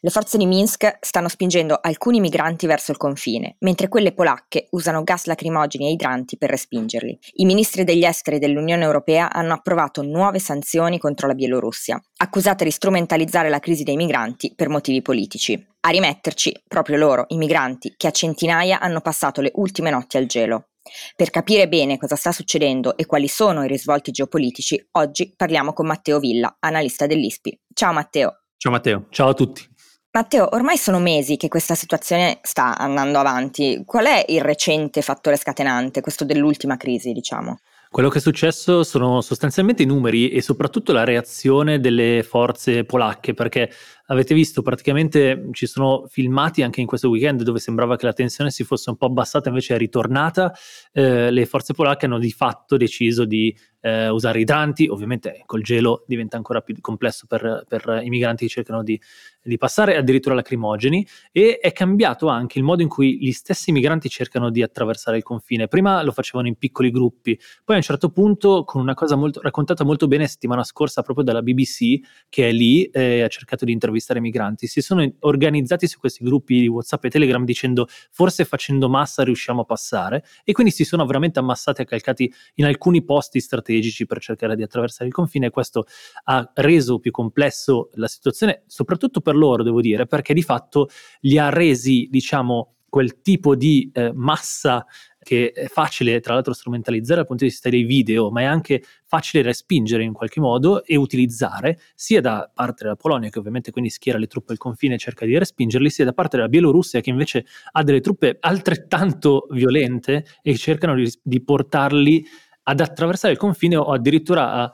Le forze di Minsk stanno spingendo alcuni migranti verso il confine, mentre quelle polacche usano gas lacrimogeni e idranti per respingerli. I ministri degli esteri dell'Unione Europea hanno approvato nuove sanzioni contro la Bielorussia, accusata di strumentalizzare la crisi dei migranti per motivi politici. A rimetterci proprio loro, i migranti, che a centinaia hanno passato le ultime notti al gelo. Per capire bene cosa sta succedendo e quali sono i risvolti geopolitici, oggi parliamo con Matteo Villa, analista dell'ISPI. Ciao Matteo. Ciao Matteo, ciao a tutti. Matteo, ormai sono mesi che questa situazione sta andando avanti. Qual è il recente fattore scatenante, questo dell'ultima crisi, diciamo? Quello che è successo sono sostanzialmente i numeri e soprattutto la reazione delle forze polacche, perché avete visto praticamente ci sono filmati anche in questo weekend dove sembrava che la tensione si fosse un po' abbassata, invece è ritornata. Eh, le forze polacche hanno di fatto deciso di eh, usare idranti, ovviamente col gelo diventa ancora più complesso per, per i migranti che cercano di, di, passare, addirittura lacrimogeni, e è cambiato anche il modo in cui gli stessi migranti cercano di attraversare il confine. Prima lo facevano in piccoli gruppi, poi a un certo punto, con una cosa molto, raccontata molto bene settimana scorsa proprio dalla BBC, che è lì e ha cercato di intervistare migranti, si sono organizzati su questi gruppi di WhatsApp e Telegram dicendo forse facendo massa riusciamo a passare, e quindi si sono veramente ammassati e calcati in alcuni posti strategici per cercare di attraversare il confine. E questo ha reso più complesso la situazione, soprattutto per loro, devo dire, perché di fatto li ha resi, diciamo, quel tipo di eh, massa che è facile tra l'altro strumentalizzare dal punto di vista dei video, ma è anche facile respingere in qualche modo e utilizzare sia da parte della Polonia, che ovviamente quindi schiera le truppe al confine e cerca di respingerli, sia da parte della Bielorussia, che invece ha delle truppe altrettanto violente e cercano di, di portarli ad attraversare il confine o addirittura a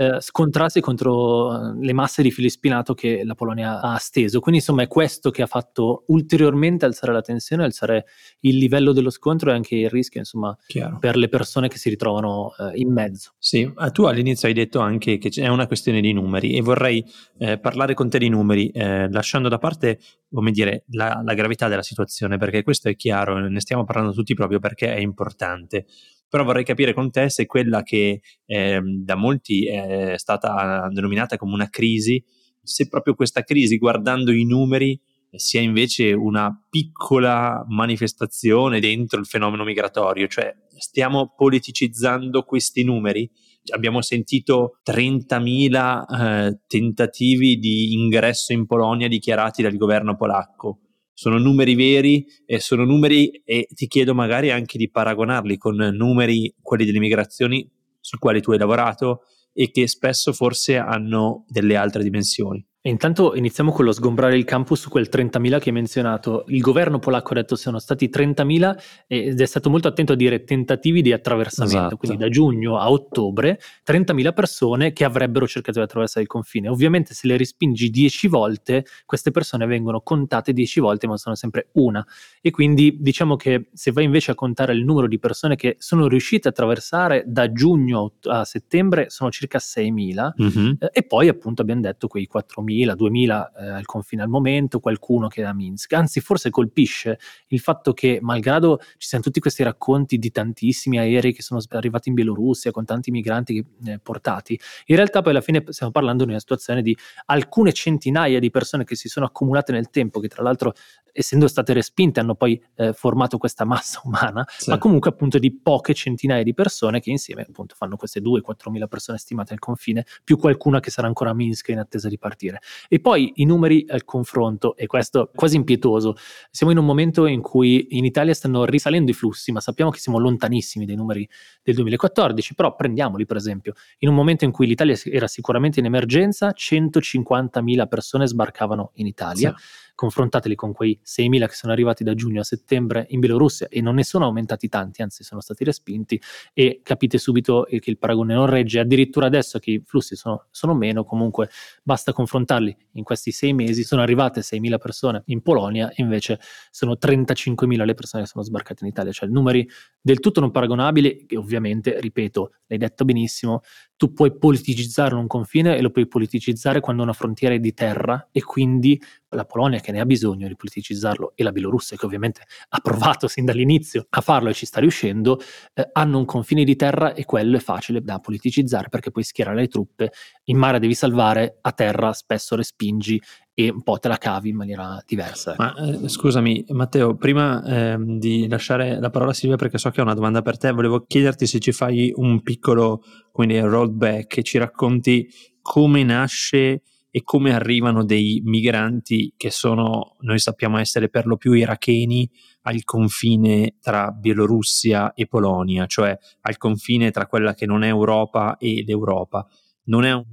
eh, scontrarsi contro eh, le masse di fili spinato che la Polonia ha steso. Quindi insomma è questo che ha fatto ulteriormente alzare la tensione, alzare il livello dello scontro e anche il rischio insomma Chiaro. per le persone che si ritrovano eh, in mezzo. Sì, tu all'inizio hai detto anche che è una questione di numeri e vorrei eh, parlare con te di numeri eh, lasciando da parte come dire, la, la gravità della situazione perché questo è chiaro, ne stiamo parlando tutti proprio perché è importante però vorrei capire con te se quella che eh, da molti è stata denominata come una crisi, se proprio questa crisi, guardando i numeri, sia invece una piccola manifestazione dentro il fenomeno migratorio, cioè stiamo politicizzando questi numeri. Abbiamo sentito 30.000 eh, tentativi di ingresso in Polonia dichiarati dal governo polacco sono numeri veri e sono numeri e ti chiedo magari anche di paragonarli con numeri, quelli delle migrazioni su quali tu hai lavorato e che spesso forse hanno delle altre dimensioni. E intanto iniziamo con lo sgombrare il campus su quel 30.000 che hai menzionato. Il governo polacco ha detto siano stati 30.000 ed è stato molto attento a dire tentativi di attraversamento, esatto. quindi da giugno a ottobre 30.000 persone che avrebbero cercato di attraversare il confine. Ovviamente se le respingi 10 volte, queste persone vengono contate 10 volte, ma sono sempre una. E quindi diciamo che se vai invece a contare il numero di persone che sono riuscite a attraversare da giugno a settembre, sono circa 6.000 mm-hmm. eh, e poi appunto abbiamo detto quei 4.000 1000, 2000 eh, al confine al momento, qualcuno che è a Minsk. Anzi, forse colpisce il fatto che, malgrado ci siano tutti questi racconti di tantissimi aerei che sono arrivati in Bielorussia con tanti migranti eh, portati, in realtà poi alla fine stiamo parlando di una situazione di alcune centinaia di persone che si sono accumulate nel tempo, che tra l'altro essendo state respinte hanno poi eh, formato questa massa umana, sì. ma comunque appunto di poche centinaia di persone che insieme appunto fanno queste 2-4 mila persone stimate al confine, più qualcuna che sarà ancora a Minsk in attesa di partire. E poi i numeri al confronto, e questo è quasi impietoso, siamo in un momento in cui in Italia stanno risalendo i flussi, ma sappiamo che siamo lontanissimi dai numeri del 2014, però prendiamoli per esempio, in un momento in cui l'Italia era sicuramente in emergenza, 150.000 persone sbarcavano in Italia. Sì. confrontateli con quei 6.000 che sono arrivati da giugno a settembre in Bielorussia e non ne sono aumentati tanti, anzi sono stati respinti e capite subito che il paragone non regge, addirittura adesso che i flussi sono, sono meno, comunque basta confrontarli in questi sei mesi, sono arrivate 6.000 persone in Polonia e invece sono 35.000 le persone che sono sbarcate in Italia, cioè numeri del tutto non paragonabili e ovviamente, ripeto, l'hai detto benissimo, tu puoi politicizzare un confine e lo puoi politicizzare quando una frontiera è di terra e quindi la Polonia che ne ha bisogno di politicizzarlo e la Bielorussia che ovviamente ha provato sin dall'inizio a farlo e ci sta riuscendo, eh, hanno un confine di terra e quello è facile da politicizzare perché puoi schierare le truppe, in mare devi salvare, a terra spesso respingi e un po' te la cavi in maniera diversa. Ma eh, scusami Matteo, prima eh, di lasciare la parola a Silvia perché so che ho una domanda per te, volevo chiederti se ci fai un piccolo quindi rollback e ci racconti come nasce e come arrivano dei migranti che sono, noi sappiamo essere per lo più iracheni, al confine tra Bielorussia e Polonia, cioè al confine tra quella che non è Europa e l'Europa. Non è un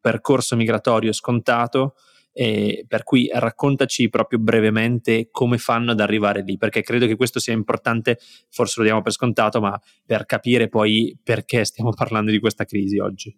percorso migratorio scontato, eh, per cui raccontaci proprio brevemente come fanno ad arrivare lì, perché credo che questo sia importante, forse lo diamo per scontato, ma per capire poi perché stiamo parlando di questa crisi oggi.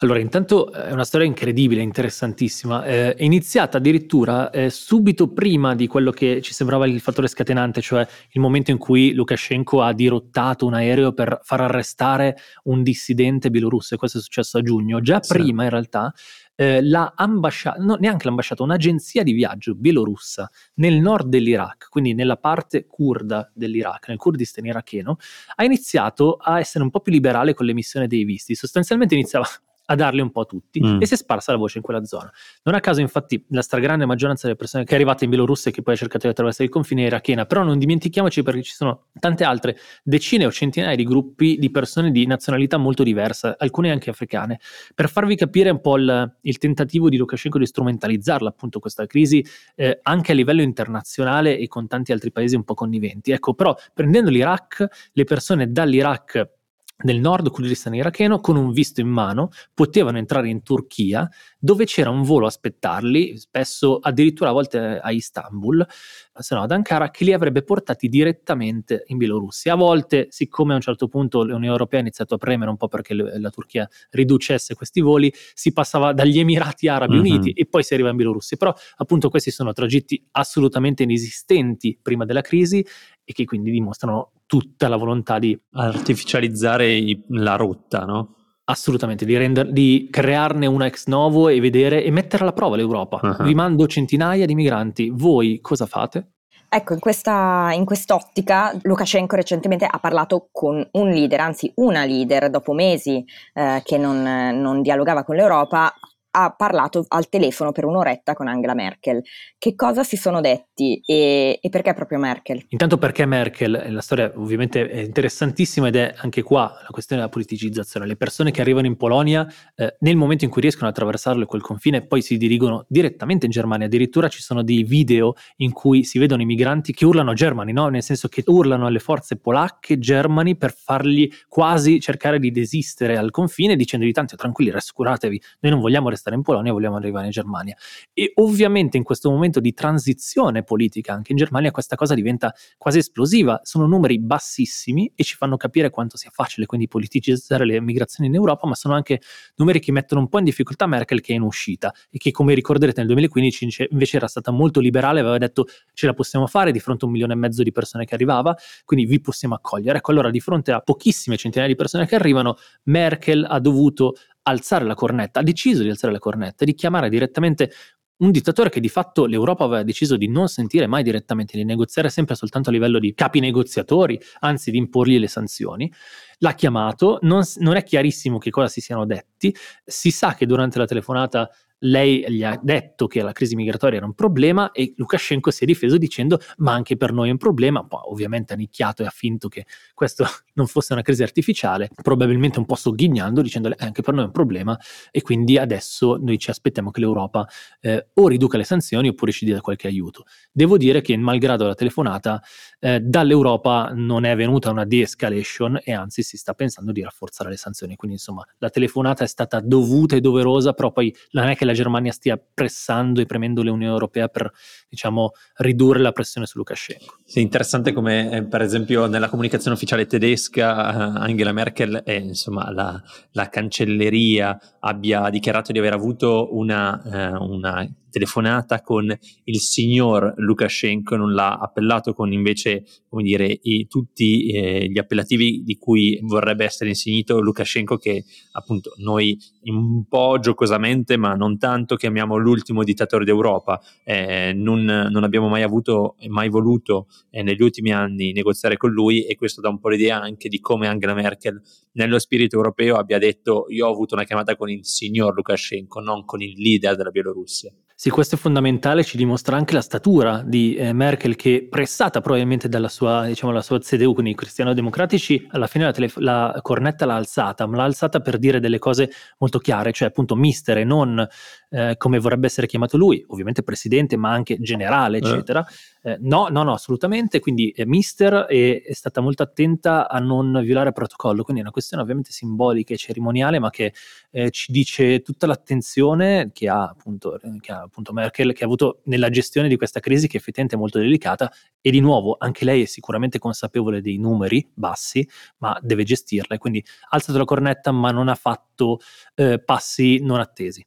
Allora, intanto è una storia incredibile, interessantissima. Eh, è iniziata addirittura eh, subito prima di quello che ci sembrava il fattore scatenante, cioè il momento in cui Lukashenko ha dirottato un aereo per far arrestare un dissidente bielorusso, e questo è successo a giugno. Già sì. prima, in realtà, eh, l'ambasciata, no, neanche l'ambasciata, un'agenzia di viaggio bielorussa nel nord dell'Iraq, quindi nella parte kurda dell'Iraq, nel Kurdistan iracheno, ha iniziato a essere un po' più liberale con l'emissione dei visti. Sostanzialmente iniziava a darli un po' a tutti mm. e si è sparsa la voce in quella zona. Non a caso, infatti, la stragrande maggioranza delle persone che è arrivata in Bielorussia e che poi ha cercato di attraversare il confine è irachena, però non dimentichiamoci perché ci sono tante altre decine o centinaia di gruppi di persone di nazionalità molto diverse, alcune anche africane, per farvi capire un po' il, il tentativo di Lukashenko di strumentalizzarla appunto questa crisi eh, anche a livello internazionale e con tanti altri paesi un po' conniventi. Ecco, però prendendo l'Iraq, le persone dall'Iraq nel nord Kurdistan iracheno con un visto in mano potevano entrare in Turchia dove c'era un volo a aspettarli, spesso addirittura a volte a Istanbul, se no ad Ankara, che li avrebbe portati direttamente in Bielorussia. A volte, siccome a un certo punto l'Unione Europea ha iniziato a premere un po' perché la Turchia riducesse questi voli, si passava dagli Emirati Arabi mm-hmm. Uniti e poi si arriva in Bielorussia. Però appunto questi sono tragitti assolutamente inesistenti prima della crisi e che quindi dimostrano tutta la volontà di artificializzare i, la rotta, no? Assolutamente, di, render, di, crearne una ex novo e vedere e mettere alla prova l'Europa. Uh-huh. Vi mando centinaia di migranti, voi cosa fate? Ecco, in, questa, in quest'ottica Lukashenko recentemente ha parlato con un leader, anzi una leader, dopo mesi eh, che non, non dialogava con l'Europa, ha parlato al telefono per un'oretta con Angela Merkel. Che cosa si sono detti e, e, perché proprio Merkel? Intanto perché Merkel, la storia ovviamente è interessantissima ed è anche qua la questione della politicizzazione. Le persone che arrivano in Polonia eh, nel momento in cui riescono a attraversarlo quel confine poi si dirigono direttamente in Germania. Addirittura ci sono dei video in cui si vedono i migranti che urlano Germani, no? nel senso che urlano alle forze polacche, germani per fargli quasi cercare di desistere al confine dicendogli tanto tranquilli, rassicuratevi, noi non vogliamo restare in Polonia, vogliamo arrivare in Germania. E ovviamente in questo momento di transizione politica anche in Germania questa cosa diventa quasi esplosiva, sono numeri bassissimi e ci fanno capire quanto sia facile quindi politicizzare le migrazioni in Europa, ma sono anche numeri che mettono un po' in difficoltà Merkel che è in uscita e che come ricorderete nel 2015 invece era stata molto liberale, aveva detto ce la possiamo fare di fronte a un milione e mezzo di persone che arrivava, quindi vi possiamo accogliere. Ecco allora di fronte a pochissime centinaia di persone che arrivano, Merkel ha dovuto alzare la cornetta, ha deciso di alzare la cornetta e di chiamare direttamente un dittatore che di fatto l'Europa aveva deciso di non sentire mai direttamente, di negoziare sempre soltanto a livello di capi negoziatori, anzi di imporgli le sanzioni. L'ha chiamato, non, non è chiarissimo che cosa si siano detti, si sa che durante la telefonata lei gli ha detto che la crisi migratoria era un problema e Lukashenko si è difeso dicendo ma anche per noi è un problema, poi ovviamente ha nicchiato e ha finto che questo non fosse una crisi artificiale, probabilmente un po' sogghignando dicendole eh, anche per noi è un problema e quindi adesso noi ci aspettiamo che l'Europa eh, o riduca le sanzioni oppure ci dia qualche aiuto. Devo dire che malgrado la telefonata eh, dall'Europa non è venuta una de-escalation e anzi si sta pensando di rafforzare le sanzioni, quindi insomma la telefonata è stata dovuta e doverosa, però poi non è che la Germania stia pressando e premendo l'Unione Europea per diciamo, ridurre la pressione su Lukashenko. Sì, interessante come eh, per esempio nella comunicazione ufficiale tedesca eh, Angela Merkel e insomma la, la, cancelleria abbia dichiarato di aver avuto una, eh, una telefonata con il signor Lukashenko, non l'ha appellato con invece, come dire, i, tutti eh, gli appellativi di cui vorrebbe essere insignito Lukashenko, che appunto noi un po' giocosamente, ma non tanto, chiamiamo l'ultimo dittatore d'Europa. Eh, non, non, abbiamo mai avuto e mai voluto eh, negli ultimi anni negoziare con lui e questo dà un po' l'idea anche di come Angela Merkel nello spirito europeo abbia detto io ho avuto una chiamata con il signor Lukashenko, non con il leader della Bielorussia. Sì, questo è fondamentale, ci dimostra anche la statura di eh, Merkel che, pressata probabilmente dalla sua, diciamo, la sua CDU, quindi i cristiano-democratici, alla fine la, telef- la, cornetta l'ha alzata, ma l'ha alzata per dire delle cose molto chiare, cioè appunto mister e non eh, come vorrebbe essere chiamato lui, ovviamente presidente, ma anche generale, eh. eccetera. Eh. no, no, no, assolutamente, quindi eh, mister è, è, stata molto attenta a non violare il protocollo, quindi è una questione ovviamente simbolica e cerimoniale, ma che eh, ci dice tutta l'attenzione che ha appunto, che ha appunto Merkel, che ha avuto nella gestione di questa crisi che effettivamente è molto delicata e di nuovo anche lei è sicuramente consapevole dei numeri bassi, ma deve gestirla e quindi ha alzato la cornetta ma non ha fatto eh, passi non attesi.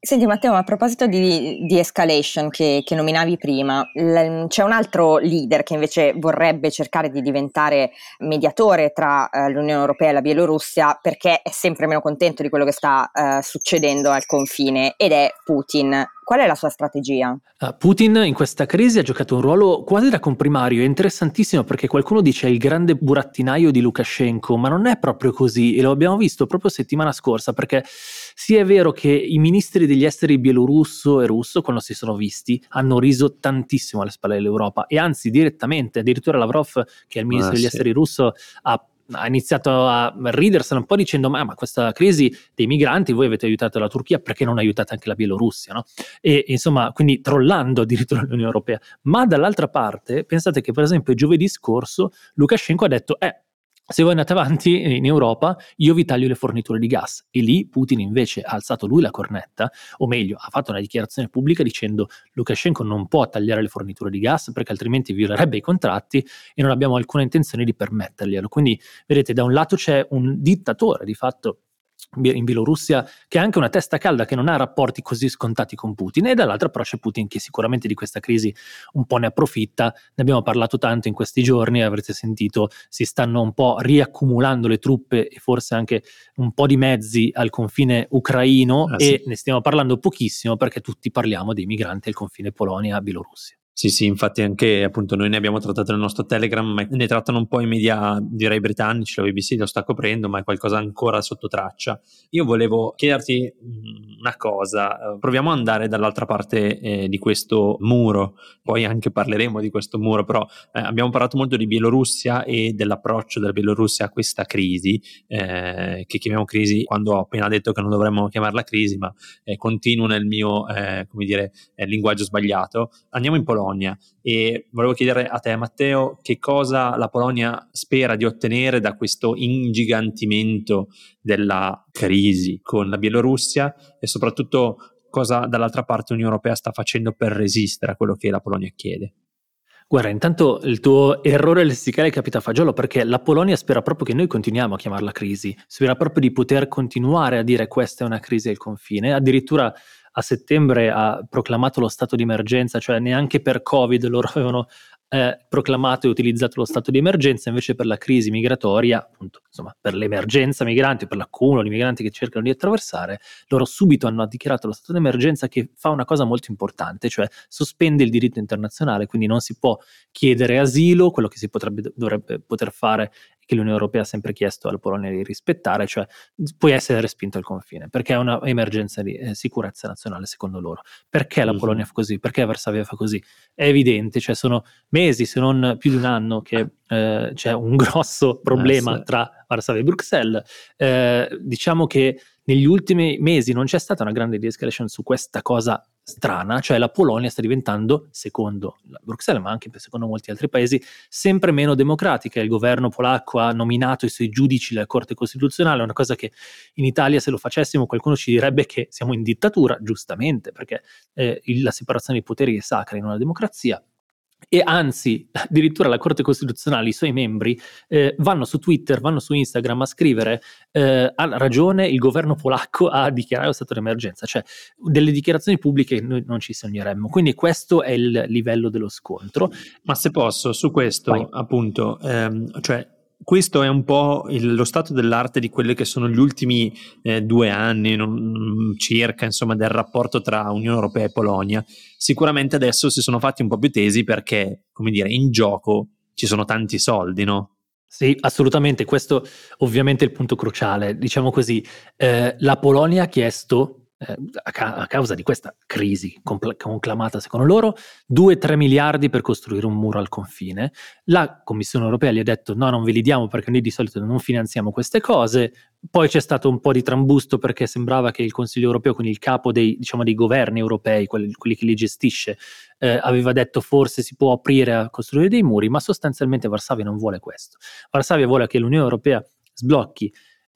Senti Matteo, a proposito di, di escalation che, che, nominavi prima, l- c'è un altro leader che invece vorrebbe cercare di diventare mediatore tra uh, l'Unione Europea e la Bielorussia perché è sempre meno contento di quello che sta uh, succedendo al confine ed è Putin. Qual è la sua strategia? Uh, Putin in questa crisi ha giocato un ruolo quasi da comprimario, è interessantissimo perché qualcuno dice il grande burattinaio di Lukashenko, ma non è proprio così e lo abbiamo visto proprio settimana scorsa perché sì è vero che i ministri degli esteri bielorusso e russo quando si sono visti hanno riso tantissimo alle spalle dell'Europa e anzi direttamente, addirittura Lavrov che è il ministro ah, degli sì. esteri russo ha ha iniziato a ridersene un po' dicendo ma, ma, questa crisi dei migranti voi avete aiutato la Turchia perché non aiutate anche la Bielorussia no? e insomma quindi trollando addirittura l'Unione Europea ma dall'altra parte pensate che per esempio giovedì scorso Lukashenko ha detto eh se voi andate avanti in Europa, io vi taglio le forniture di gas. E lì Putin invece ha alzato lui la cornetta, o meglio, ha fatto una dichiarazione pubblica dicendo Lukashenko non può tagliare le forniture di gas perché altrimenti violerebbe i contratti e non abbiamo alcuna intenzione di permetterglielo. Quindi, vedete, da un lato c'è un dittatore di fatto in Bielorussia, che ha anche una testa calda, che non ha rapporti così scontati con Putin, e dall'altra però c'è Putin che sicuramente di questa crisi un po' ne approfitta. Ne abbiamo parlato tanto in questi giorni, avrete sentito, si stanno un po' riaccumulando le truppe e forse anche un po' di mezzi al confine ucraino ah, e sì. ne stiamo parlando pochissimo perché tutti parliamo dei migranti al confine Polonia-Bielorussia. Sì, sì, infatti anche appunto noi ne abbiamo trattato nel nostro Telegram, ma ne trattano un po' i media, direi britannici, la BBC lo sta coprendo, ma è qualcosa ancora sotto traccia. Io volevo chiederti mm, una cosa, eh, proviamo ad andare dall'altra parte eh, di questo muro, poi anche parleremo di questo muro, però eh, abbiamo parlato molto di Bielorussia e dell'approccio della Bielorussia a questa crisi, eh, che chiamiamo crisi quando ho appena detto che non dovremmo chiamarla crisi, ma eh, continuo nel mio, eh, come dire, linguaggio sbagliato. Andiamo in Polonia Polonia e volevo chiedere a te Matteo che cosa la Polonia spera di ottenere da questo ingigantimento della crisi con la Bielorussia e soprattutto cosa dall'altra parte l'Unione Europea sta facendo per resistere a quello che la Polonia chiede. Guarda, intanto il tuo errore lessicale capita a fagiolo perché la Polonia spera proprio che noi continuiamo a chiamarla crisi, spera proprio di poter continuare a dire questa è una crisi al confine, addirittura a settembre ha proclamato lo stato di emergenza, cioè neanche per Covid loro avevano eh, proclamato e utilizzato lo stato di emergenza, invece per la crisi migratoria, appunto, insomma, per l'emergenza migranti, per l'accumulo di migranti che cercano di attraversare, loro subito hanno dichiarato lo stato di emergenza che fa una cosa molto importante, cioè sospende il diritto internazionale, quindi non si può chiedere asilo, quello che si potrebbe, dovrebbe poter fare che l'Unione Europea ha sempre chiesto alla Polonia di rispettare, cioè puoi essere respinto al confine, perché è un'emergenza di eh, sicurezza nazionale secondo loro. Perché la Polonia fa così? Perché Varsavia fa così? È evidente, cioè sono mesi, se non più di un anno, che eh, c'è un grosso problema eh, sì. tra Varsavia e Bruxelles. Eh, diciamo che negli ultimi mesi non c'è stata una grande de-escalation su questa cosa strana, cioè la Polonia sta diventando, secondo Bruxelles, ma anche secondo molti altri paesi, sempre meno democratica. Il governo polacco ha nominato i suoi giudici alla Corte Costituzionale, una cosa che in Italia se lo facessimo qualcuno ci direbbe che siamo in dittatura, giustamente, perché eh, la separazione dei poteri è sacra in una democrazia e anzi addirittura la Corte Costituzionale, i suoi membri eh, vanno su Twitter, vanno su Instagram a scrivere eh, ha ragione il governo polacco a dichiarare lo stato d'emergenza, cioè delle dichiarazioni pubbliche noi non ci sogneremmo, quindi questo è il livello dello scontro. Ma se posso, su questo Vai. appunto, ehm, cioè questo è un po' il, lo stato dell'arte di quelli che sono gli ultimi eh, due anni non, circa insomma, del rapporto tra Unione Europea e Polonia. Sicuramente adesso si sono fatti un po' più tesi perché, come dire, in gioco ci sono tanti soldi, no? Sì, assolutamente. Questo ovviamente è il punto cruciale. Diciamo così, eh, la Polonia ha chiesto eh, a, ca- a, causa di questa crisi compl- conclamata secondo loro, 2-3 miliardi per costruire un muro al confine. La Commissione europea gli ha detto no, non ve li diamo perché noi di solito non finanziamo queste cose. Poi c'è stato un po' di trambusto perché sembrava che il Consiglio europeo, quindi il capo dei, diciamo, dei governi europei, quelli, quelli, che li gestisce, eh, aveva detto forse si può aprire a costruire dei muri, ma sostanzialmente Varsavia non vuole questo. Varsavia vuole che l'Unione europea sblocchi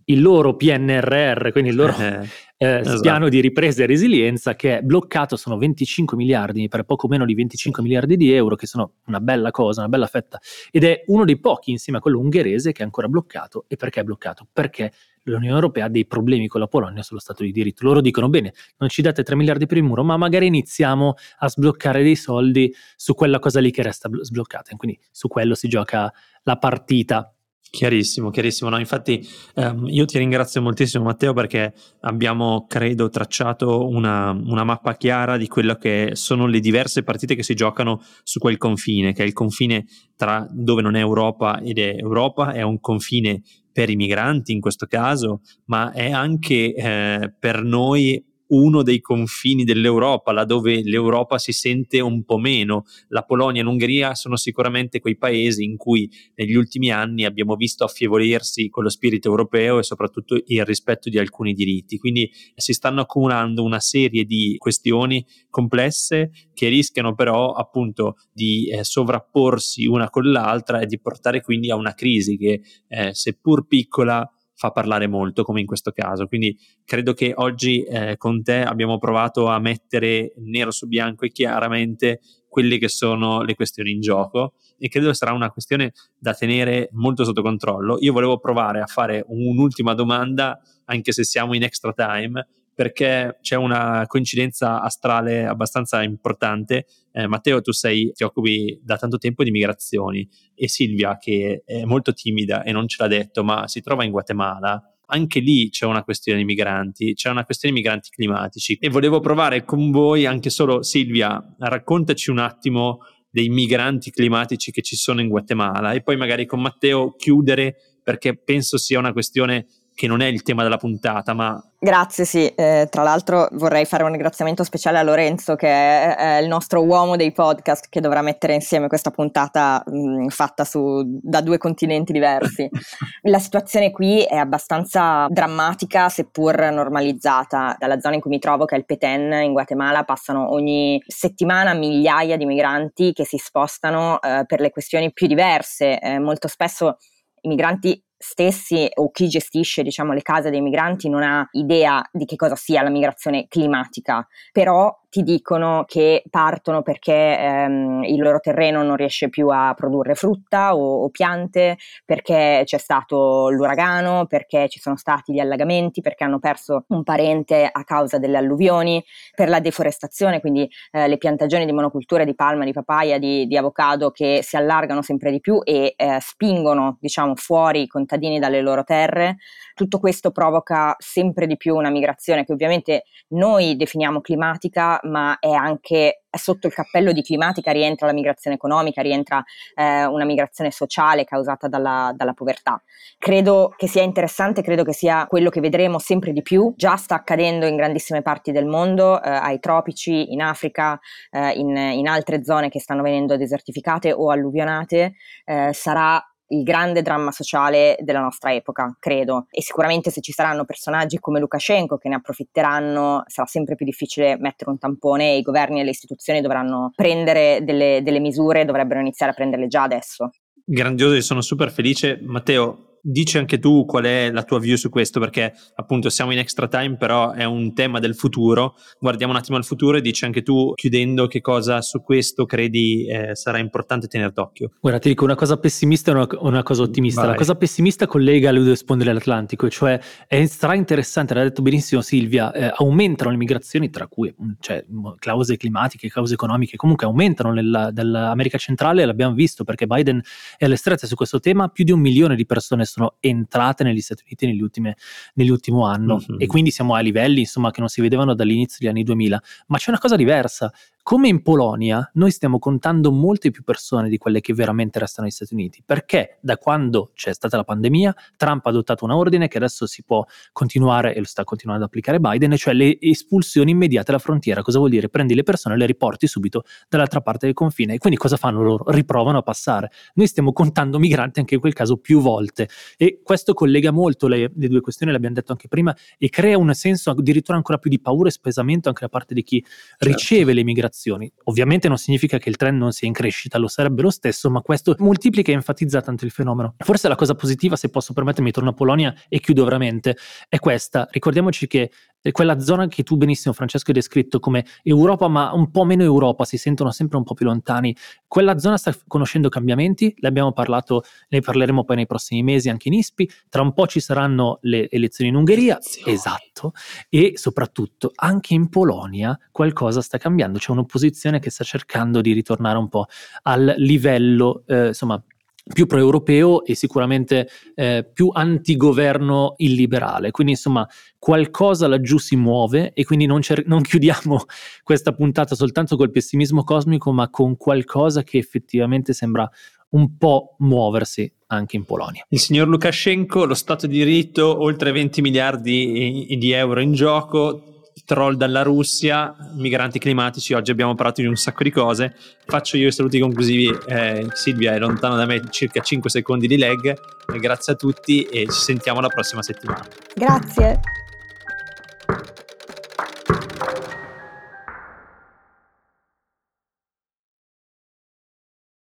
il loro PNRR, quindi il loro eh, eh, esatto. piano di ripresa e resilienza che è bloccato, sono 25 miliardi, per poco meno di 25 miliardi di euro, che sono una bella cosa, una bella fetta, ed è uno dei pochi insieme a quello ungherese che è ancora bloccato. E perché è bloccato? Perché l'Unione Europea ha dei problemi con la Polonia sullo Stato di diritto. Loro dicono, bene, non ci date 3 miliardi per il muro, ma magari iniziamo a sbloccare dei soldi su quella cosa lì che resta sbloccata. E quindi su quello si gioca la partita Chiarissimo, chiarissimo. No, infatti ehm, io ti ringrazio moltissimo Matteo perché abbiamo, credo, tracciato una, una, mappa chiara di quello che sono le diverse partite che si giocano su quel confine, che è il confine tra dove non è Europa ed è Europa, è un confine per i migranti in questo caso, ma è anche eh, per noi uno dei confini dell'Europa, laddove l'Europa si sente un po' meno. La Polonia e l'Ungheria sono sicuramente quei paesi in cui negli ultimi anni abbiamo visto affievolirsi con lo spirito europeo e soprattutto il rispetto di alcuni diritti. Quindi si stanno accumulando una serie di questioni complesse che rischiano però appunto di eh, sovrapporsi una con l'altra e di portare quindi a una crisi che eh, seppur piccola fa parlare molto, come in questo caso. Quindi credo che oggi eh, con te abbiamo provato a mettere nero su bianco e chiaramente quelle che sono le questioni in gioco e credo sarà una questione da tenere molto sotto controllo. Io volevo provare a fare un'ultima domanda, anche se siamo in extra time, perché c'è una coincidenza astrale abbastanza importante. Eh, Matteo, tu sei, ti occupi da tanto tempo di migrazioni e Silvia, che è molto timida e non ce l'ha detto, ma si trova in Guatemala. Anche lì c'è una questione di migranti, c'è una questione di migranti climatici e volevo provare con voi, anche solo Silvia, raccontaci un attimo dei migranti climatici che ci sono in Guatemala e poi magari con Matteo chiudere perché penso sia una questione che non è il tema della puntata, ma... Grazie, sì. Eh, tra l'altro vorrei fare un ringraziamento speciale a Lorenzo, che è, è il nostro uomo dei podcast, che dovrà mettere insieme questa puntata mh, fatta su, da due continenti diversi. La situazione qui è abbastanza drammatica, seppur normalizzata. Dalla zona in cui mi trovo, che è il Petén, in Guatemala, passano ogni settimana migliaia di migranti che si spostano eh, per le questioni più diverse. Eh, molto spesso i migranti stessi o chi gestisce diciamo, le case dei migranti non ha idea di che cosa sia la migrazione climatica, però ti dicono che partono perché ehm, il loro terreno non riesce più a produrre frutta o, o, piante, perché c'è stato l'uragano, perché ci sono stati gli allagamenti, perché hanno perso un parente a causa delle alluvioni, per la deforestazione, quindi eh, le piantagioni di monocultura di palma, di papaya, di, di avocado che si allargano sempre di più e eh, spingono diciamo, fuori i contadini dalle loro terre. Tutto questo provoca sempre di più una migrazione che ovviamente noi definiamo climatica, ma è anche sotto il cappello di climatica rientra la migrazione economica, rientra eh, una migrazione sociale causata dalla, dalla, povertà. Credo che sia interessante, credo che sia quello che vedremo sempre di più, già sta accadendo in grandissime parti del mondo, eh, ai tropici, in Africa, eh, in, in, altre zone che stanno venendo desertificate o alluvionate, eh, sarà il grande dramma sociale della nostra epoca, credo. E sicuramente se ci saranno personaggi come Lukashenko che ne approfitteranno, sarà sempre più difficile mettere un tampone e i governi e le istituzioni dovranno prendere delle, delle misure, dovrebbero iniziare a prenderle già adesso. Grandioso, sono super felice. Matteo, dici anche tu qual è la tua view su questo, perché appunto siamo in extra time, però è un tema del futuro. Guardiamo un attimo al futuro e dici anche tu, chiudendo, che cosa su questo credi eh, sarà importante tenere d'occhio. Guarda, ti dico una cosa pessimista e una, una, cosa ottimista. Vai. La cosa pessimista collega le due sponde dell'Atlantico, cioè è stra interessante, l'ha detto benissimo Silvia, eh, aumentano le migrazioni, tra cui cioè, cause climatiche, cause economiche, comunque aumentano nella, nell'America centrale, l'abbiamo visto perché Biden è alle strette su questo tema, più di un milione di persone sono entrate negli Stati Uniti negli, ultime, nell'ultimo anno mm-hmm. e quindi siamo a livelli insomma, che non si vedevano dall'inizio degli anni 2000. Ma c'è una cosa diversa, come in Polonia, noi stiamo contando molte più persone di quelle che veramente restano negli Stati Uniti, perché da quando c'è stata la pandemia, Trump ha adottato un ordine che adesso si può continuare e lo sta continuando ad applicare Biden, cioè le espulsioni immediate alla frontiera. Cosa vuol dire? Prendi le persone e le riporti subito dall'altra parte del confine. E quindi cosa fanno loro? Riprovano a passare. Noi stiamo contando migranti anche in quel caso più volte e questo collega molto le, le due questioni, l'abbiamo detto anche prima, e crea un senso addirittura ancora più di paura e spesamento anche da parte di chi certo. riceve le migrazioni migrazioni. Ovviamente non significa che il trend non sia in crescita, lo sarebbe lo stesso, ma questo moltiplica e enfatizza tanto il fenomeno. Forse la cosa positiva, se posso permettermi, torno a Polonia e chiudo veramente, è questa. Ricordiamoci che quella zona che tu benissimo Francesco hai descritto come Europa ma un po' meno Europa, si sentono sempre un po' più lontani, quella zona sta conoscendo cambiamenti, ne abbiamo parlato, ne parleremo poi nei prossimi mesi anche in ISPI, tra un po' ci saranno le elezioni in Ungheria, Elezione. esatto, e soprattutto anche in Polonia qualcosa sta cambiando, c'è un'opposizione che sta cercando di ritornare un po' al livello, eh, insomma, più pro-europeo e sicuramente eh, più antigoverno illiberale. Quindi insomma qualcosa laggiù si muove e quindi non, cer- non, chiudiamo questa puntata soltanto col pessimismo cosmico, ma con qualcosa che effettivamente sembra un po' muoversi anche in Polonia. Il signor Lukashenko, lo Stato di diritto, oltre 20 miliardi di euro in gioco, troll dalla Russia, migranti climatici, oggi abbiamo parlato di un sacco di cose. Faccio io i saluti conclusivi, eh, Silvia è lontano da me circa 5 secondi di lag, grazie a tutti e ci sentiamo la prossima settimana. Grazie.